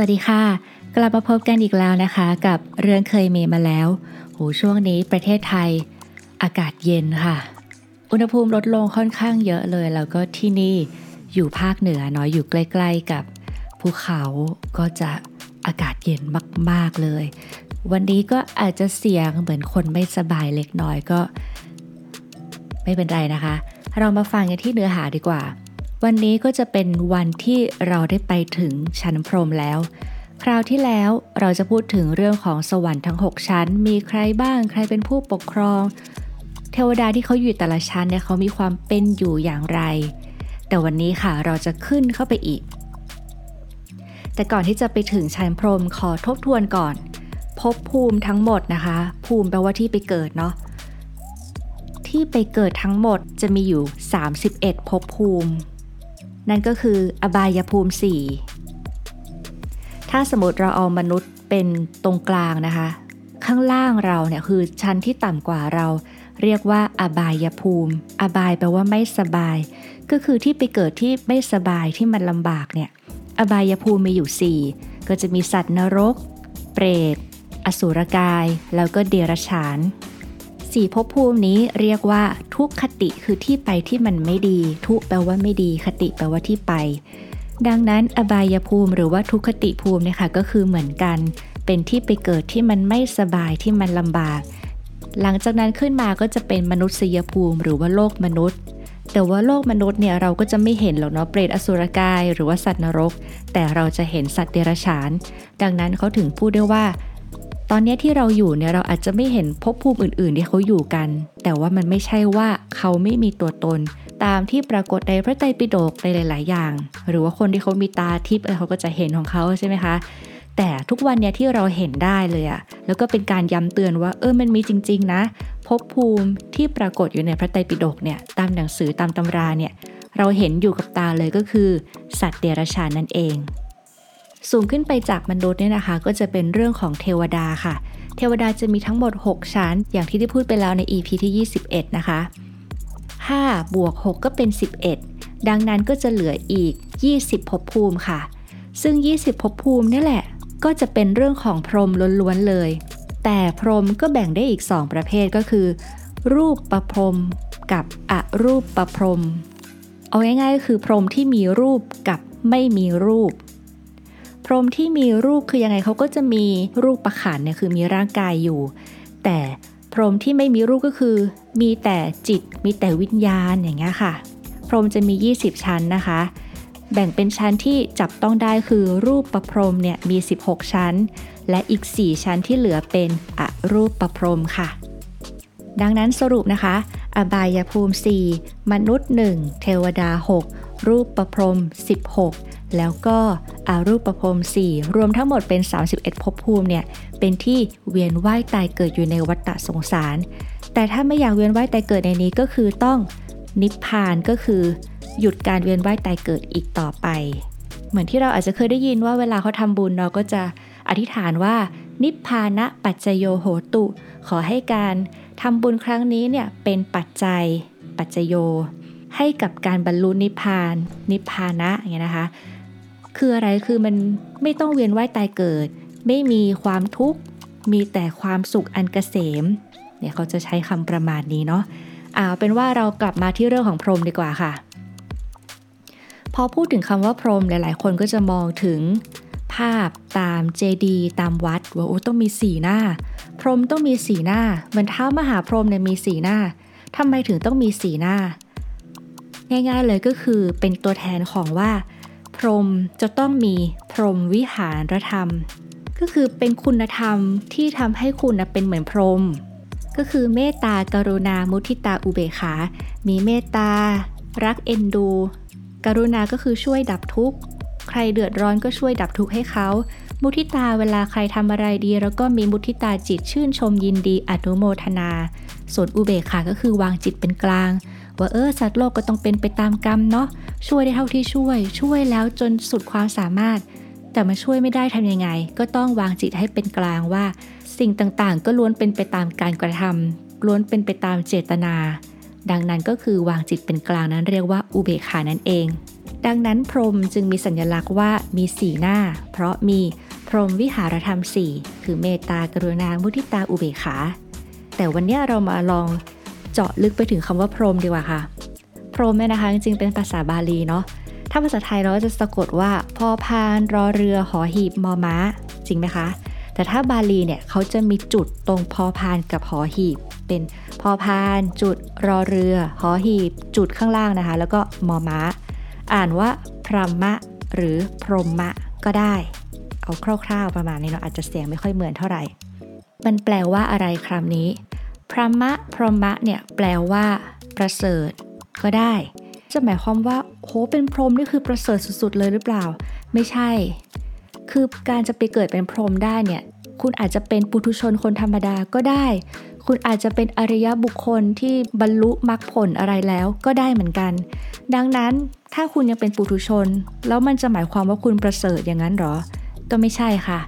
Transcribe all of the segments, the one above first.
วัสดีค่ะ กลับมาพบกันอีกแล้วนะคะ กับเรื่องเคยมีมาแล้วโหช่วงนี้ประเทศไทยอากาศเย็นค่ะ อุณหภูมิลดลงค่อนข้างเยอะเลย แล้วก็ที่นี่อยู่ภาคเหนือเนาะอยู่ใกล้ ๆกับภูเขาก็จะอากาศเย็นมาก ๆเลย วันนี้ก็อาจจะเสียงเหมือนคนไม่สบายเล็กน้อยก็ ไม่เป็นไรนะคะ เรามาฟังกันที่เนื้อหาดีกว่า วันนี้ก็จะเป็นวันที่เราได้ไปถึงชั้นพรหมแล้ว คราวที่แล้วเราจะพูดถึงเรื่องของสวรรค์ทั้ง 6 ชั้น มีใครบ้างใครเป็นผู้ปกครอง เทวดาที่เขาอยู่แต่ละชั้นเนี่ยเขามีความเป็นอยู่อย่างไร แต่วันนี้ค่ะเราจะขึ้นเข้าไปอีก แต่ก่อนที่จะไปถึงชั้นพรหมขอทบทวนก่อน พบภูมิทั้งหมดนะคะ ภูมิแปลว่าที่ไปเกิดเนาะที่ไปเกิดทั้งหมดจะมีอยู่ 31ภพภูมิ นั่นก็คืออบายภูมิ 4 ถ้าสมมติเราเอามนุษย์เป็นตรงกลางนะคะ ข้างล่างเราเนี่ยคือชั้นที่ต่ำกว่าเรา เรียกว่าอบายภูมิ อบายแปลว่าไม่สบาย ก็คือที่ไปเกิดที่ไม่สบายที่มันลำบากเนี่ยอบายภูมิมีอยู่ 4 ก็จะมีสัตว์นรก เปรต อสุรกาย แล้วก็เดรัจฉาน สี่ภพภูมินี้เรียกว่าทุกขติคือที่ไปที่มันไม่ดี ทุแปลว่าไม่ดี คติแปลว่าที่ไป ดังนั้นอบายภูมิหรือว่าทุกขติภูมินี่ยค่ะก็คือเหมือนกัน เป็นที่ไปเกิดที่มันไม่สบายที่มันลำบาก หลังจากนั้นขึ้นมาก็จะเป็นมนุษยภูมิ หรือว่าโลกมนุษย์ แต่ว่าโลกมนุษย์เนี่ยเราก็จะไม่เห็นหรอกเนาะเปรตอสุรกาย หรือว่าสัตว์นรก แต่เราจะเห็นสัตว์เดรัจฉาน ดังนั้นเขาถึงพูดได้ว่า ตอนนี้ที่เราอยู่เนี่ยเราอาจจะไม่เห็นภพภูมิอื่น ๆ ที่เขาอยู่กัน แต่ว่ามันไม่ใช่ว่าเขาไม่มีตัวตน ตามที่ปรากฏในพระไตรปิฎกในหลาย ๆ อย่าง หรือว่าคนที่เขามีตาทิพย์เขาก็จะเห็นของเขาใช่ไหมคะแต่ทุกวันเนี่ยที่เราเห็นได้เลยอะแล้วก็เป็นการย้ำเตือนว่าเออมันมีจริง ๆ นะภพภูมิที่ปรากฏอยู่ในพระไตรปิฎกเนี่ยตามหนังสือตามตำราเนี่ยเราเห็นอยู่กับตาเลยก็คือ สัตว์เดรัจฉานนั่นเอง สูงขึ้นไปจากมนุษย์เนี่ยนะคะ ก็จะเป็นเรื่องของเทวดาค่ะ เทวดาจะมีทั้งหมด 6 ชั้น อย่างที่ได้พูดไปแล้วใน EP ที่ 21 นะคะ5บวก6ก็เป็น 11 ดังนั้นก็จะเหลืออีก 20ภพภูมิค่ะ ซึ่ง 20ภพภูมินี่แหละ ก็จะเป็นเรื่องของพรหมล้วนๆเลย แต่พรหมก็แบ่งได้อีก 2 ประเภทก็คือ รูปประพรมกับอรูปประพรมเอาง่ายๆก็คือพรหมที่มีรูปกับไม่มีรูป พรหมที่มีรูปคือยังไงเขาก็จะมีรูปประขันเนี่ยคือมีร่างกายอยู่ แต่พรหมที่ไม่มีรูปก็คือ มีแต่จิตมีแต่วิญญาณอย่างเงี้ยค่ะ พรหมจะมี 20 ชั้นนะคะ แบ่งเป็นชั้นที่จับต้องได้คือรูปประพรมเนี่ยมี 16 ชั้น และอีก 4 ชั้นที่เหลือเป็นอรูปประพรมค่ะ ดังนั้นสรุปนะคะ อบายภูมิ 4 มนุษย์ 1 เทวดา 6 รูปประพรม 16 แล้วก็อารูปประพรหม4รวมทั้งหมดเป็น 31ภพภูมิเนี่ยเป็นที่เวียนว่ายตายเกิดอยู่ในวัฏฏะสงสาร แต่ถ้าไม่อยากเวียนว่ายตายเกิดในนี้ก็คือต้องนิพพานก็คือหยุดการเวียนว่ายตายเกิดอีกต่อไป เหมือนที่เราอาจจะเคยได้ยินว่าเวลาเขาทำบุญเราก็จะอธิษฐานว่า นิพพานะปัจจโยโหตุ ขอให้การทำบุญครั้งนี้เนี่ยเป็นปัจจัยปัจจโย ให้กับการบรรลุนิพพาน นิพพานะอย่างเงี้ยนะคะ คืออะไรคือมันไม่ต้องเวียนว่ายตายเกิด ไม่มีความทุกข์มีแต่ความสุขอันเกษมเนี่ยเขาจะใช้คำประมาณนี้เนาะเอาเป็นว่าเรากลับมาที่เรื่องของพรหมดีกว่าค่ะ พอพูดถึงคำว่าพรหมหลาย ๆ คนก็จะมองถึงภาพตามเจดีตามวัดว่าโอ้ต้องมีสีหน้า พรหมต้องมีสีหน้าเหมือนเท้ามหาพรหมเนี่ยมีสีหน้าทำไมถึงต้องมีสีหน้า ง่าย ๆ เลยก็คือเป็นตัวแทนของว่า พรหมจะต้องมีพรหมวิหารธรรม ก็คือเป็นคุณธรรมที่ทำให้คุณเป็นเหมือนพรหมก็คือเมตตากรุณามุทิตาอุเบขา มีเมตตา รักเอ็นดู กรุณาก็คือช่วยดับทุกข์ ใครเดือดร้อนก็ช่วยดับทุกข์ให้เขา มุทิตาเวลาใครทำอะไรดี แล้วก็มีมุทิตาจิตชื่นชมยินดีอนุโมทนา ส่วนอุเบกขาก็คือวางจิตเป็นกลาง ว่าเออสัตว์โลกก็ต้องเป็นไปตามกรรมเนาะช่วยได้เท่าที่ช่วย ช่วยแล้วจนสุดความสามารถ แต่มาช่วยไม่ได้ทำยังไง ก็ต้องวางจิตให้เป็นกลางว่า สิ่งต่างๆ ก็ล้วนเป็นไปตามการกระทำล้วนเป็นไปตามเจตนา ดังนั้นก็คือวางจิตเป็นกลางนั้นเรียกว่าอุเบกขานั่นเอง ดังนั้นพรหมจึงมีสัญลักษณ์ว่ามีสีหน้า เพราะมีพรหมวิหารธรรมสี่คือเมตตากรุณามุทิตาอุเบกขา แต่วันนี้เรามาลอง เจาะลึกไปถึงคำว่าพรหมดีกว่าค่ะ พรหมเนี่ยนะคะจริงๆเป็นภาษาบาลีเนาะถ้าภาษาไทยเราจะสะกดว่าพอพานรอเรือหอหีบมอม้า จริงไหมคะ แต่ถ้าบาลีเนี่ยเขาจะมีจุดตรงพอพานกับหอหีบ เป็นพอพานจุดรอเรือหอหีบ จุดข้างล่างนะคะ แล้วก็มอม้า อ่านว่าพรหมะ หรือพรหมะก็ได้ เอาคร่าวๆประมาณนี้เนาะอาจจะเสียงไม่ค่อยเหมือนเท่าไหร่ มันแปลว่าอะไรคำนี้ พรหมะพรหมะเนี่ยแปลว่า ประเสริฐ ก็ได้ จะหมายความว่าโหเป็นพรหมนี่คือประเสริฐสุดๆเลยหรือเปล่า ไม่ใช่ คือการจะไปเกิดเป็นพรหมได้เนี่ย คุณอาจจะเป็นปุถุชนคนธรรมดาก็ได้ คุณอาจจะเป็นอริยบุคคลที่บรรลุมรรคผลอะไรแล้วก็ได้เหมือนกัน ดังนั้นถ้าคุณยังเป็นปุถุชน แล้วมันจะหมายความว่าคุณประเสริฐอย่างนั้นหรอ ก็ไม่ใช่ค่ะ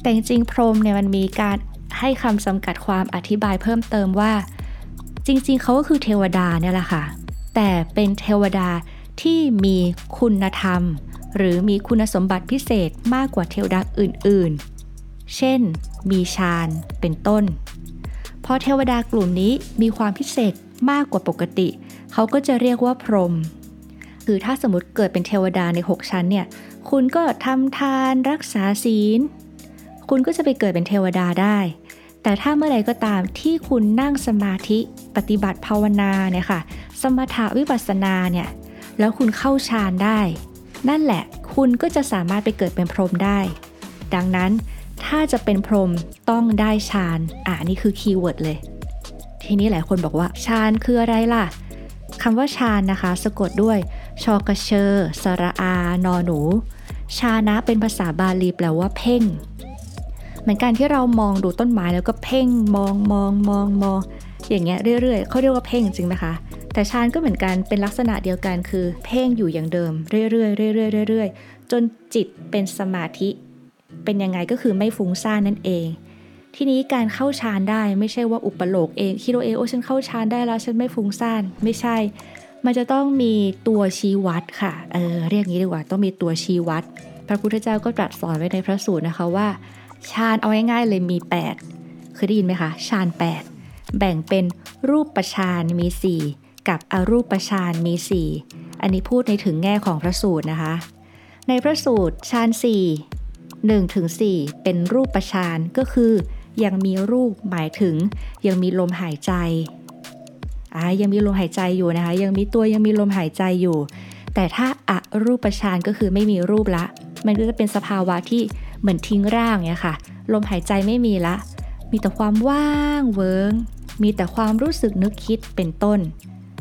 แต่จริงๆพรหมเนี่ยมันมีการ ให้คำจำกัดความอธิบายเพิ่มเติมว่า จริงๆ เขาก็คือเทวดาเนี่ยแหละค่ะ แต่เป็นเทวดาที่มีคุณธรรม หรือมีคุณสมบัติพิเศษมากกว่าเทวดาอื่นๆ เช่น มีฌานเป็นต้น พอเทวดากลุ่มนี้มีความพิเศษมากกว่าปกติ เขาก็จะเรียกว่าพรหมคือถ้าสมมติเกิดเป็นเทวดาใน 6 ชั้นเนี่ย คุณก็ทำทานรักษาศีล คุณก็จะไปเกิดเป็นเทวดาได้ แต่ถ้าเมื่อใดก็ตามที่คุณนั่งสมาธิปฏิบัติภาวนาเนี่ยค่ะ สมถวิปัสสนาเนี่ยแล้วคุณเข้าฌานได้ นั่นแหละคุณก็จะสามารถไปเกิดเป็นพรหมได้ ดังนั้นถ้าจะเป็นพรหมต้องได้ฌานอ่านี่คือ keyword เลย ทีนี้หลายคนบอกว่าฌานคืออะไรล่ะคำว่าฌานนะคะ สะกดด้วยฌอกะเฌอสระอา นอหนู ฌานะเป็นภาษาบาลีแปลว่าเพ่ง มือนกันที่เรามองดูต้นไม้แล้วก็เพ่งมองมองมองมองอย่างเงี้ยเรื่อยๆเขาเรียกว่าเพ่งจริงไหมคะแต่ฌานก็เหมือนกันเป็นลักษณะเดียวกันคือ เพ่งอยู่อย่างเดิม เรื่อยๆเรื่อยๆเรื่อยๆจนจิตเป็นสมาธิ เป็นยังไงก็คือไม่ฟุ้งซ่านนั่นเอง ทีนี้การเข้าฌานได้ไม่ใช่ว่าอุปโลกเองคิดว่าเองโอ้ฉันเข้าฌานได้แล้วฉันไม่ฟุ้งซ่านไม่ใช่ มันจะต้องมีตัวชี้วัดค่ะเออเรียกงี้ดีกว่าต้องมีตัวชี้วัด พระพุทธเจ้าก็ตรัสสอนไว้ในพระสูตรนะคะว่า ฌานเอาง่ายๆเลยมี 8 เคยได้ยินไหมคะฌาน8 แบ่งเป็นรูปประฌานมี 4 กับอรูปประฌานมี 4 อันนี้พูดในถึงแง่ของพระสูตรนะคะ ในพระสูตรฌาน4 1ถึง4เป็นรูปประฌานก็คือยังมีรูปหมายถึงยังมีลมหายใจอ่ายังมีลมหายใจอยู่นะคะ ยังมีตัวยังมีลมหายใจอยู่ แต่ถ้าอะรูปฌานก็คือไม่มีรูปละ มันก็จะเป็นสภาวะที่ เหมือนทิ้งร่างเนี่ยค่ะ ลมหายใจไม่มีละ มีแต่ความว่างเวิง มีแต่ความรู้สึกนึกคิดเป็นต้น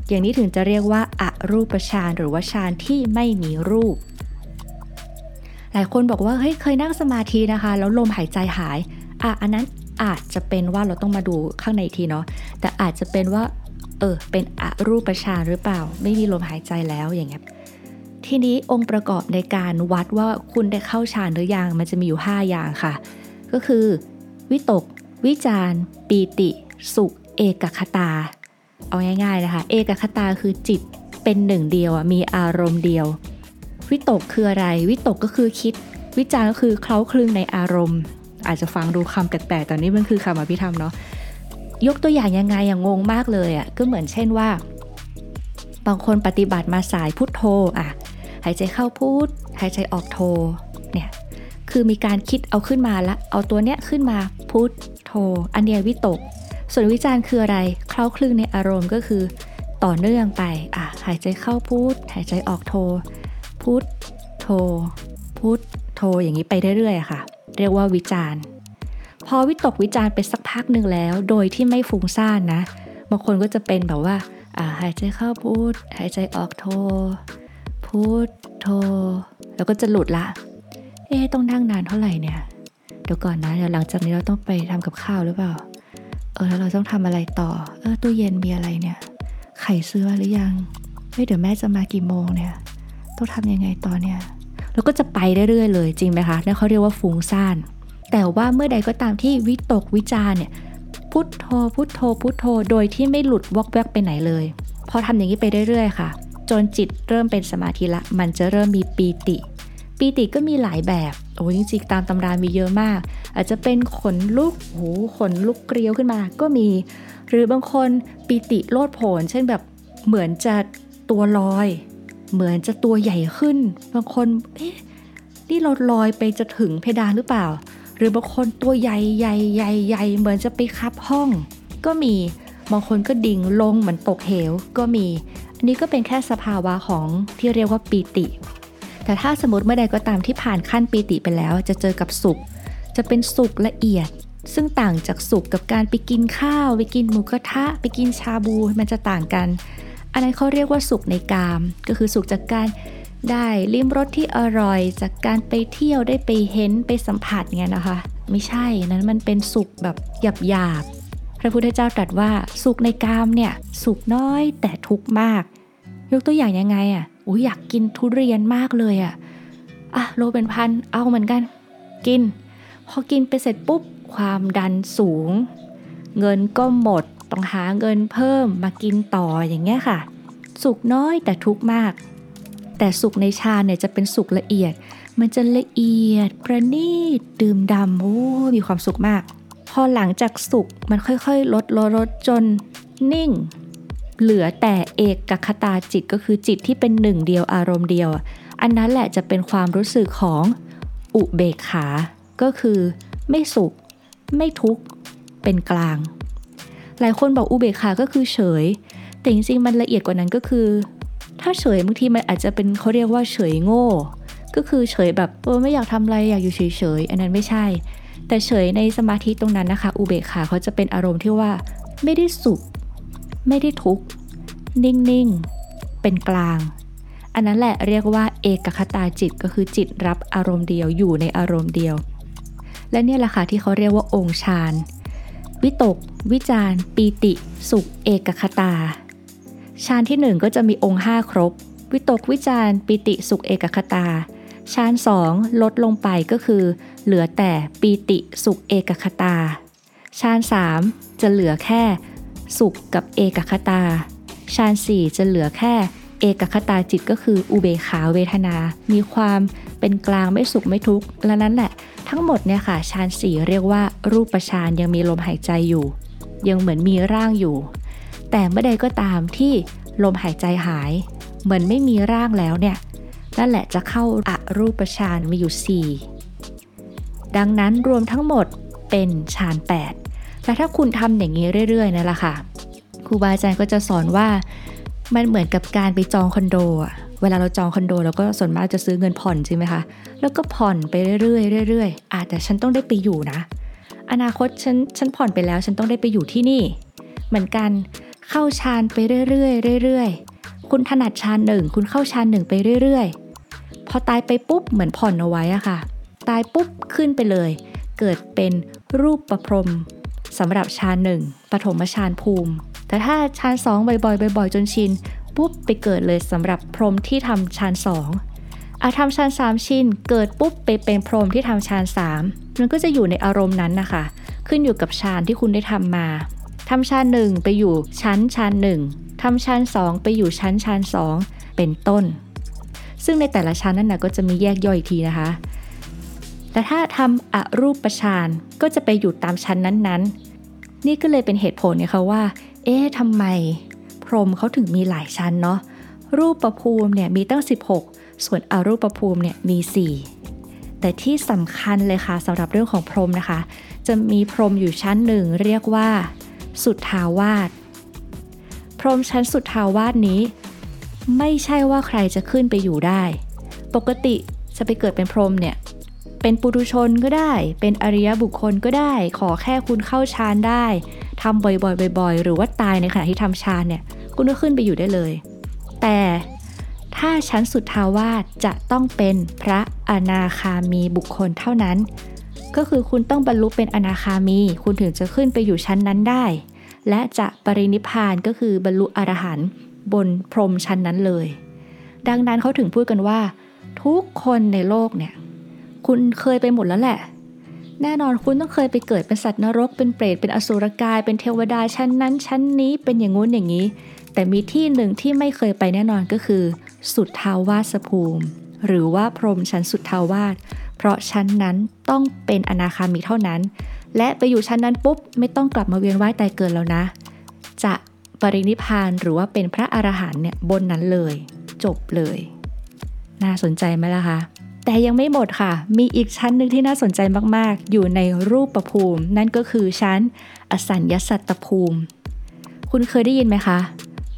อย่างนี้ถึงจะเรียกว่าอะรูปฌานหรือว่าฌานที่ไม่มีรูป หลายคนบอกว่าเฮ้ยเคยนั่งสมาธินะคะ แล้วลมหายใจหายอะอันนั้นอาจจะเป็นว่าเราต้องมาดูข้างในทีเนาะแต่อาจจะเป็นว่า เออเป็นอรูปฌานหรือเปล่า ไม่มีลมหายใจแล้วอย่างเงี้ย ทีนี้องค์ประกอบในการวัดว่าคุณได้เข้าฌานหรือยังมันจะมีอยู่ 5 อย่างค่ะ ก็คือ วิตก วิจารปีติ สุข เอกคตา เอาง่ายๆนะคะเอกคตาคือจิตเป็นหนึ่งเดียวมีอารมณ์เดียว วิตกคืออะไร วิตกก็คือคิด วิจารก็คือเคล้าคลึงในอารมณ์ อาจจะฟังดูคำแปลกๆแต่นี่มันคือคำอภิธรรมเนาะยกตัวอย่างยังไงอย่างงงมากเลยอะ่ะก็เหมือนเช่นว่า บางคนปฏิบัติมาสายพุทโธอะายใจเข้าพุทหายใจออกโธเนี่ยคือมีการคิดเอาขึ้นมาละเอาตัวเนี้ยขึ้นมาพุทโธอันเนี้ยวิตก ส่วนวิจารณ์คืออะไรเคล้าคลึงในอารมณ์ก็คือ ต่อเนื่องไปอะหายใจเข้าพุทหายใจออกโธพุทโธพุทโธอย่างนี้ไปเรื่อยๆค่ะ เรียกว่าวิจารณ์ พอวิตกวิจารณ์ไปสักพักหนึ่งแล้ว โดยที่ไม่ฟุ้งซ่านนะบางคนก็จะเป็นแบบว่าอ่าหายใจเข้าพุทหายใจออกโธ พุทโธแล้วก็จะหลุดละ เอ๊ต้องนั่งนานเท่าไหร่เนี่ย เดี๋ยวก่อนนะเดี๋ยวหลังจากนี้เราต้องไปทำกับข้าวหรือเปล่า เออแล้วเราต้องทำอะไรต่อ เออตู้เย็นมีอะไรเนี่ย ไข่ซื้อมาหรือยัง เฮ้ยเดี๋ยวแม่จะมากี่โมงเนี่ย ต้องทำยังไงต่อเนี่ย แล้วก็จะไปเรื่อยๆเลยจริงไหมคะนั่นเขาเรียกว่าฟุ้งซ่าน แต่ว่าเมื่อใดก็ตามที่วิตกวิจารเนี่ยพุทโธพุทโธพุทโธ โดยที่ไม่หลุดวอกแวกไปไหนเลย พอทำอย่างนี้ไปเรื่อยๆค่ะ จนจิตเริ่มเป็นสมาธิละ มันจะเริ่มมีปีติ ปีติก็มีหลายแบบโอ้ยจริงๆตามตำรามีเยอะมาก อาจจะเป็นขนลุกโอ้ขนลุกเกลียวขึ้นมาก็มี หรือบางคนปีติโลดโผนเช่นแบบเหมือนจะตัวลอย เหมือนจะตัวใหญ่ขึ้น บางคนเอ๊ะนี่เราลอยไปจะถึงเพดานหรือเปล่า หรือบางคนตัวใหญ่ใหญ่ใหญ่ใหญ่เหมือนจะไปคับห้อง ก็มีบางคนก็ดิ่งลงเหมือนตกเหวก็มี อันนี้ก็เป็นแค่สภาวะของที่เรียกว่าปีติ แต่ถ้าสมมติเมื่อใดก็ตามที่ผ่านขั้นปีติไปแล้ว จะเจอกับสุข จะเป็นสุขละเอียด ซึ่งต่างจากสุขกับการไปกินข้าว ไปกินหมูกระทะ ไปกินชาบูมันจะต่างกัน อันนั้นเขาเรียกว่าสุขในกาม ก็คือสุขจากการได้ลิ้มรสที่อร่อย จากการไปเที่ยวได้ไปเห็นไปสัมผัสเงี้ยนะคะ ไม่ใช่นั้นมันเป็นสุขแบบหยาบหยาบ พระพุทธเจ้าตรัสว่าสุขในกามเนี่ยสุขน้อยแต่ทุกข์มาก ยกตัวอย่างยังไงอะโอ้อยากกินทุเรียนมากเลยอะอะโลเป็นพันเอาเหมือนกัน กิน พอกินไปเสร็จปุ๊บความดันสูง เงินก็หมดต้องหาเงินเพิ่มมากินต่ออย่างเงี้ยค่ะ สุขน้อยแต่ทุกข์มาก แต่สุขในชาเนี่ยจะเป็นสุขละเอียด มันจะละเอียดประณีตดื่มดำโอ้มีความสุขมาก พอหลังจากสุขมันค่อยๆ ลดลดลดจนนิ่ง เหลือแต่เอกกคตาจิตก็คือจิตที่เป็นหนึ่งเดียวอารมณ์เดียว อันนั้นแหละจะเป็นความรู้สึกของอุเบกขา ก็คือไม่สุข ไม่ทุกข์ เป็นกลาง หลายคนบอกอุเบกขาก็คือเฉย แต่จริงๆมันละเอียดกว่านั้นก็คือ ถ้าเฉยบางทีมันอาจจะเป็นเขาเรียกว่าเฉยโง่ ก็คือเฉยแบบเออไม่อยากทำอะไรอยากอยู่เฉยๆ อันนั้นไม่ใช่ แต่เฉยในสมาธิตรงนั้นนะคะ อุเบกขาเขาจะเป็นอารมณ์ที่ว่า ไม่ได้สุข ไม่ได้ทุกข์ นิ่งๆ เป็นกลาง อันนั้นแหละเรียกว่าเอกคตาจิตก็คือจิตรับอารมณ์เดียวอยู่ในอารมณ์เดียว และเนี่ยแหละค่ะที่เขาเรียกว่าองค์ฌานวิตก วิจารปีติ สุข เอกคตาฌานที่ 1 ก็จะมีองค์ 5 ครบ วิตกวิจารปิติสุขเอกคตา ฌานสองลดลงไปก็คือ เหลือแต่ปีติสุขเอกคตาฌานสามจะเหลือแค่สุขกับเอกคตาฌานสี่จะเหลือแค่เอกคตาจิตก็คืออุเบขาเวทนา มีความเป็นกลางไม่สุขไม่ทุกข์และนั้นแหละ ทั้งหมดเนี่ยค่ะฌานสี่เรียกว่ารูปฌานยังมีลมหายใจอยู่ ยังเหมือนมีร่างอยู่ แต่เมื่อใดก็ตามที่ลมหายใจหาย เหมือนไม่มีร่างแล้วเนี่ย นั่นแหละจะเข้าอารูปฌานมีอยู่ 4 ดังนั้นรวมทั้งหมดเป็นฌาน 8และถ้าคุณทำอย่างนี้เรื่อยๆนั่นแหละค่ะครูบาอาจารย์ก็จะสอนว่ามันเหมือนกับการไปจองคอนโดอะเวลาเราจองคอนโดเราก็ส่วนมากจะซื้อเงินผ่อนใช่ไหมคะ แล้วก็ผ่อนไปเรื่อยๆเรื่อยๆอาจแต่ฉันต้องได้ไปอยู่นะ อนาคตฉันฉันผ่อนไปแล้วฉันต้องได้ไปอยู่ที่นี่ เหมือนกันเข้าฌานไปเรื่อยๆเรื่อยๆคุณถนัดฌานหนึ่งคุณเข้าฌานหนึ่งไปเรื่อยๆ พอตายไปปุ๊บเหมือนผ่อนเอาไว้อะค่ะ ตายปุ๊บขึ้นไปเลย เกิดเป็นรูปประพรมสำหรับฌาหนึ่งปฐมฌานภูมิ แต่ถ้าฌานสองบ่อยๆบ่อยๆ จนชินปุ๊บไปเกิดเลยสำหรับพรมที่ทำฌานสองอาทำฌานสามชินเกิดปุ๊บไปเป็นพรมที่ทำฌานสามมันก็จะอยู่ในอารมณ์นั้นนะคะ ขึ้นอยู่กับฌานที่คุณได้ทำมาทำชั้นหนึ่งไปอยู่ชั้นชั้นหนึ่งทำชั้นสองไปอยู่ชั้นชั้นสองเป็นต้น ซึ่งในแต่ละชั้นนั้นนะก็จะมีแยกย่อยอีกทีนะคะแต่ถ้าทำอรูปฌานก็จะไปอยู่ตามชั้นนั้นๆ นี่ก็เลยเป็นเหตุผลนี่ยค่ะว่า เอ๊ะทำไม พรมเขาถึงมีหลายชั้นเนาะ รูปประภูมิเนี่ยมีตั้ง 16 ส่วนอรูปประภูมิเนี่ยมี 4 แต่ที่สำคัญเลยค่ะสำหรับเรื่องของพรมนะคะ จะมีพรมอยู่ชั้นหนึ่งเรียกว่า สุทธาวาสพรมชั้นสุทธาวาสนี้ ไม่ใช่ว่าใครจะขึ้นไปอยู่ได้ ปกติจะไปเกิดเป็นพรหมเนี่ย เป็นปุถุชนก็ได้ เป็นอริยบุคคลก็ได้ ขอแค่คุณเข้าฌานได้ทำบ่อยๆบ่อยๆ หรือว่าตายในขณะที่ทำฌานเนี่ย คุณก็ขึ้นไปอยู่ได้เลย แต่ถ้าชั้นสุดทาวาสจะต้องเป็นพระอนาคามีบุคคลเท่านั้น ก็คือคุณต้องบรรลุเป็นอนาคามี คุณถึงจะขึ้นไปอยู่ชั้นนั้นได้ และจะปรินิพานก็คือบรรลุอรหันต์ บนพรมชั้นนั้นเลย ดังนั้นเขาถึงพูดกันว่า ทุกคนในโลกเนี่ย คุณเคยไปหมดแล้วแหละ แน่นอนคุณต้องเคยไปเกิดเป็นสัตว์นรก เป็นเปรตเป็นอสุรกาย เป็นเทวดาชั้นนั้นชั้นนี้เป็นอย่างงู้นอย่างนี้ แต่มีที่หนึ่งที่ไม่เคยไปแน่นอนก็คือ สุดทาวาสภูมิ หรือว่าพรมชั้นสุดทาวาสเพราะชั้นนั้นต้องเป็นอนาคามีเท่านั้น และไปอยู่ชั้นนั้นปุ๊บไม่ต้องกลับมาเวียนว่ายตายเกิดแล้วนะ จะ ปรินิพานหรือว่าเป็นพระอรหันต์เนี่ยบนนั้นเลย จบเลย น่าสนใจไหมล่ะคะแต่ยังไม่หมดค่ะ มีอีกชั้นหนึ่งที่น่าสนใจมากๆ อยู่ในรูปประภูมิ นั่นก็คือชั้นอสัญญสัตตภูมิ คุณเคยได้ยินไหมคะ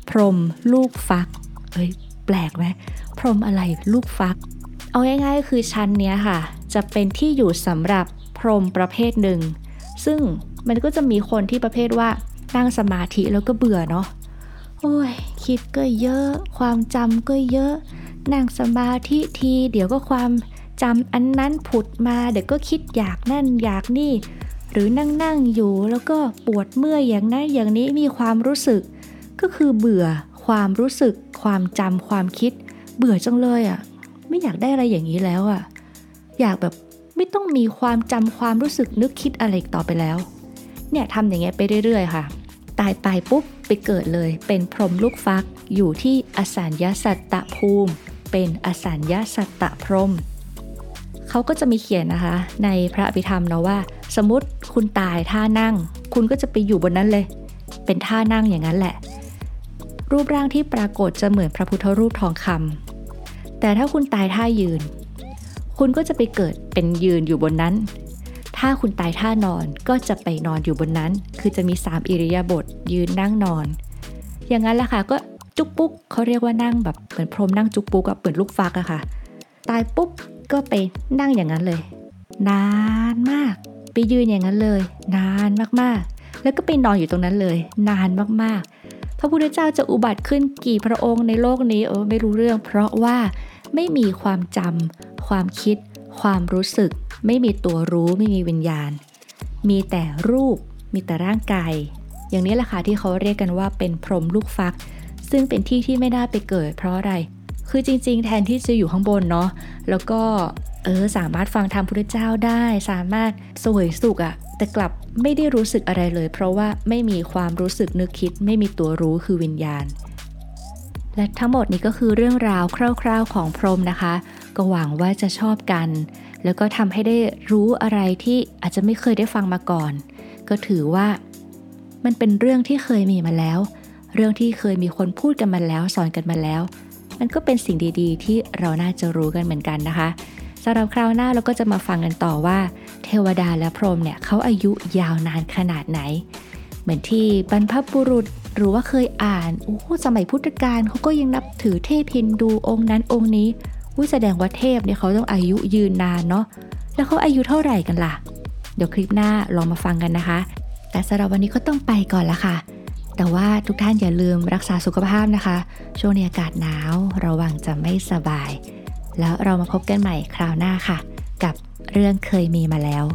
พรมลูกฟัก เอ้ยแปลกไหมพรมอะไรลูกฟัก เอาง่ายๆคือชั้นเนี้ยค่ะ จะเป็นที่อยู่สำหรับพรมประเภทหนึ่ง ซึ่งมันก็จะมีคนที่ประเภทว่า นั่งสมาธิแล้วก็เบื่อเนาะโอ้ยคิดก็เยอะ ความจำก็เยอะ นั่งสมาธิที เดี๋ยวก็ความจำอันนั้นผุดมา เดี๋ยวก็คิดอยากนั่นอยากนี่ หรือนั่งนั่งอยู่แล้วก็ปวดเมื่อยอย่างนั้นอย่างนี้มีความรู้สึก ก็คือเบื่อความรู้สึก ความจำความคิด เบื่อจังเลยอะ่ะ ไม่อยากได้อะไรอย่างนี้แล้วอะ่ะ อยากแบบไม่ต้องมีความจำความรู้สึกนึกคิดอะไรต่อไปแล้ว เนี่ยทำอย่างเงี้ยไปเรื่อยๆค่ะ ตายไปปุ๊บไปเกิดเลย เป็นพรหมลูกฟัก อยู่ที่อสัญญาสัตตภูมิ เป็นอสัญญาสัตตพรมเขาก็จะมีเขียนนะคะ ในพระอภิธรรมเนาะว่า สมมติคุณตายท่านั่ง คุณก็จะไปอยู่บนนั้นเลย เป็นท่านั่งอย่างนั้นแหละ รูปร่างที่ปรากฏจะเหมือนพระพุทธรูปทองคำแต่ถ้าคุณตายท่ายืน คุณก็จะไปเกิดเป็นยืนอยู่บนนั้น ถ้าคุณตายท่านอนก็จะไปนอนอยู่บนนั้น คือจะมี 3 อิริยาบถยืนนั่งนอน อย่างนั้นแหละค่ะก็จุกปุ๊กเขาเรียกว่านั่งแบบเหมือนพรมนั่งจุกปุ๊กกับเปิดลูกฟักอะค่ะ ตายปุ๊บก็ไปนั่งอย่างนั้นเลย นานมาก ไปยืนอย่างนั้นเลย นานมากๆ แล้วก็ไปนอนอยู่ตรงนั้นเลย นานมากๆ พระพุทธเจ้าจะอุบัติขึ้นกี่พระองค์ในโลกนี้เออไม่รู้เรื่อง เพราะว่าไม่มีความจำความคิด ความรู้สึก ไม่มีตัวรู้ไม่มีวิญญาณ มีแต่รูป มีแต่ร่างกาย อย่างนี้แหละค่ะที่เขาเรียกกันว่าเป็นพรมลูกฟัก ซึ่งเป็นที่ที่ไม่ได้ไปเกิด เพราะอะไร คือจริง ๆ แทนที่จะอยู่ข้างบนเนาะแล้วก็เออสามารถฟังธรรมพุทธเจ้าได้ สามารถสวยสุขอะแต่กลับไม่ได้รู้สึกอะไรเลย เพราะว่าไม่มีความรู้สึกนึกคิด ไม่มีตัวรู้คือวิญญาณ และทั้งหมดนี้ก็คือเรื่องราวคร่าว ๆของพรมนะคะ ก็หวังว่าจะชอบกัน แล้วก็ทำให้ได้รู้อะไรที่อาจจะไม่เคยได้ฟังมาก่อน ก็ถือว่า มันเป็นเรื่องที่เคยมีมาแล้ว เรื่องที่เคยมีคนพูดกันมาแล้วสอนกันมาแล้ว มันก็เป็นสิ่งดีๆ ที่เราน่าจะรู้กันเหมือนกันนะคะสำหรับคราวหน้าเราก็จะมาฟังกันต่อว่า เทวดาและพรหมเนี่ยเขาอายุยาวนานขนาดไหน เหมือนที่บรรพบุรุษหรือว่าเคยอ่านโอ้สมัยพุทธกาลเขาก็ยังนับถือเทพฮินดูองค์นั้นองค์นี้ ผู้แสดงว่าเทพเนี่ยเขาต้องอายุยืนนานเนาะแล้วเขาอายุเท่าไหร่กันล่ะ เดี๋ยวคลิปหน้าลองมาฟังกันนะคะ แต่สำหรับวันนี้ก็ต้องไปก่อนละค่ะ แต่ว่าทุกท่านอย่าลืมรักษาสุขภาพนะคะ ช่วงนี้อากาศหนาวระวังจะไม่สบาย แล้วเรามาพบกันใหม่คราวหน้าค่ะ กับเรื่องเคยมีมาแล้ว